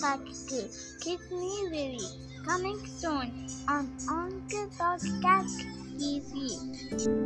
back to Keep Me Weary, coming soon on Uncle cat TV.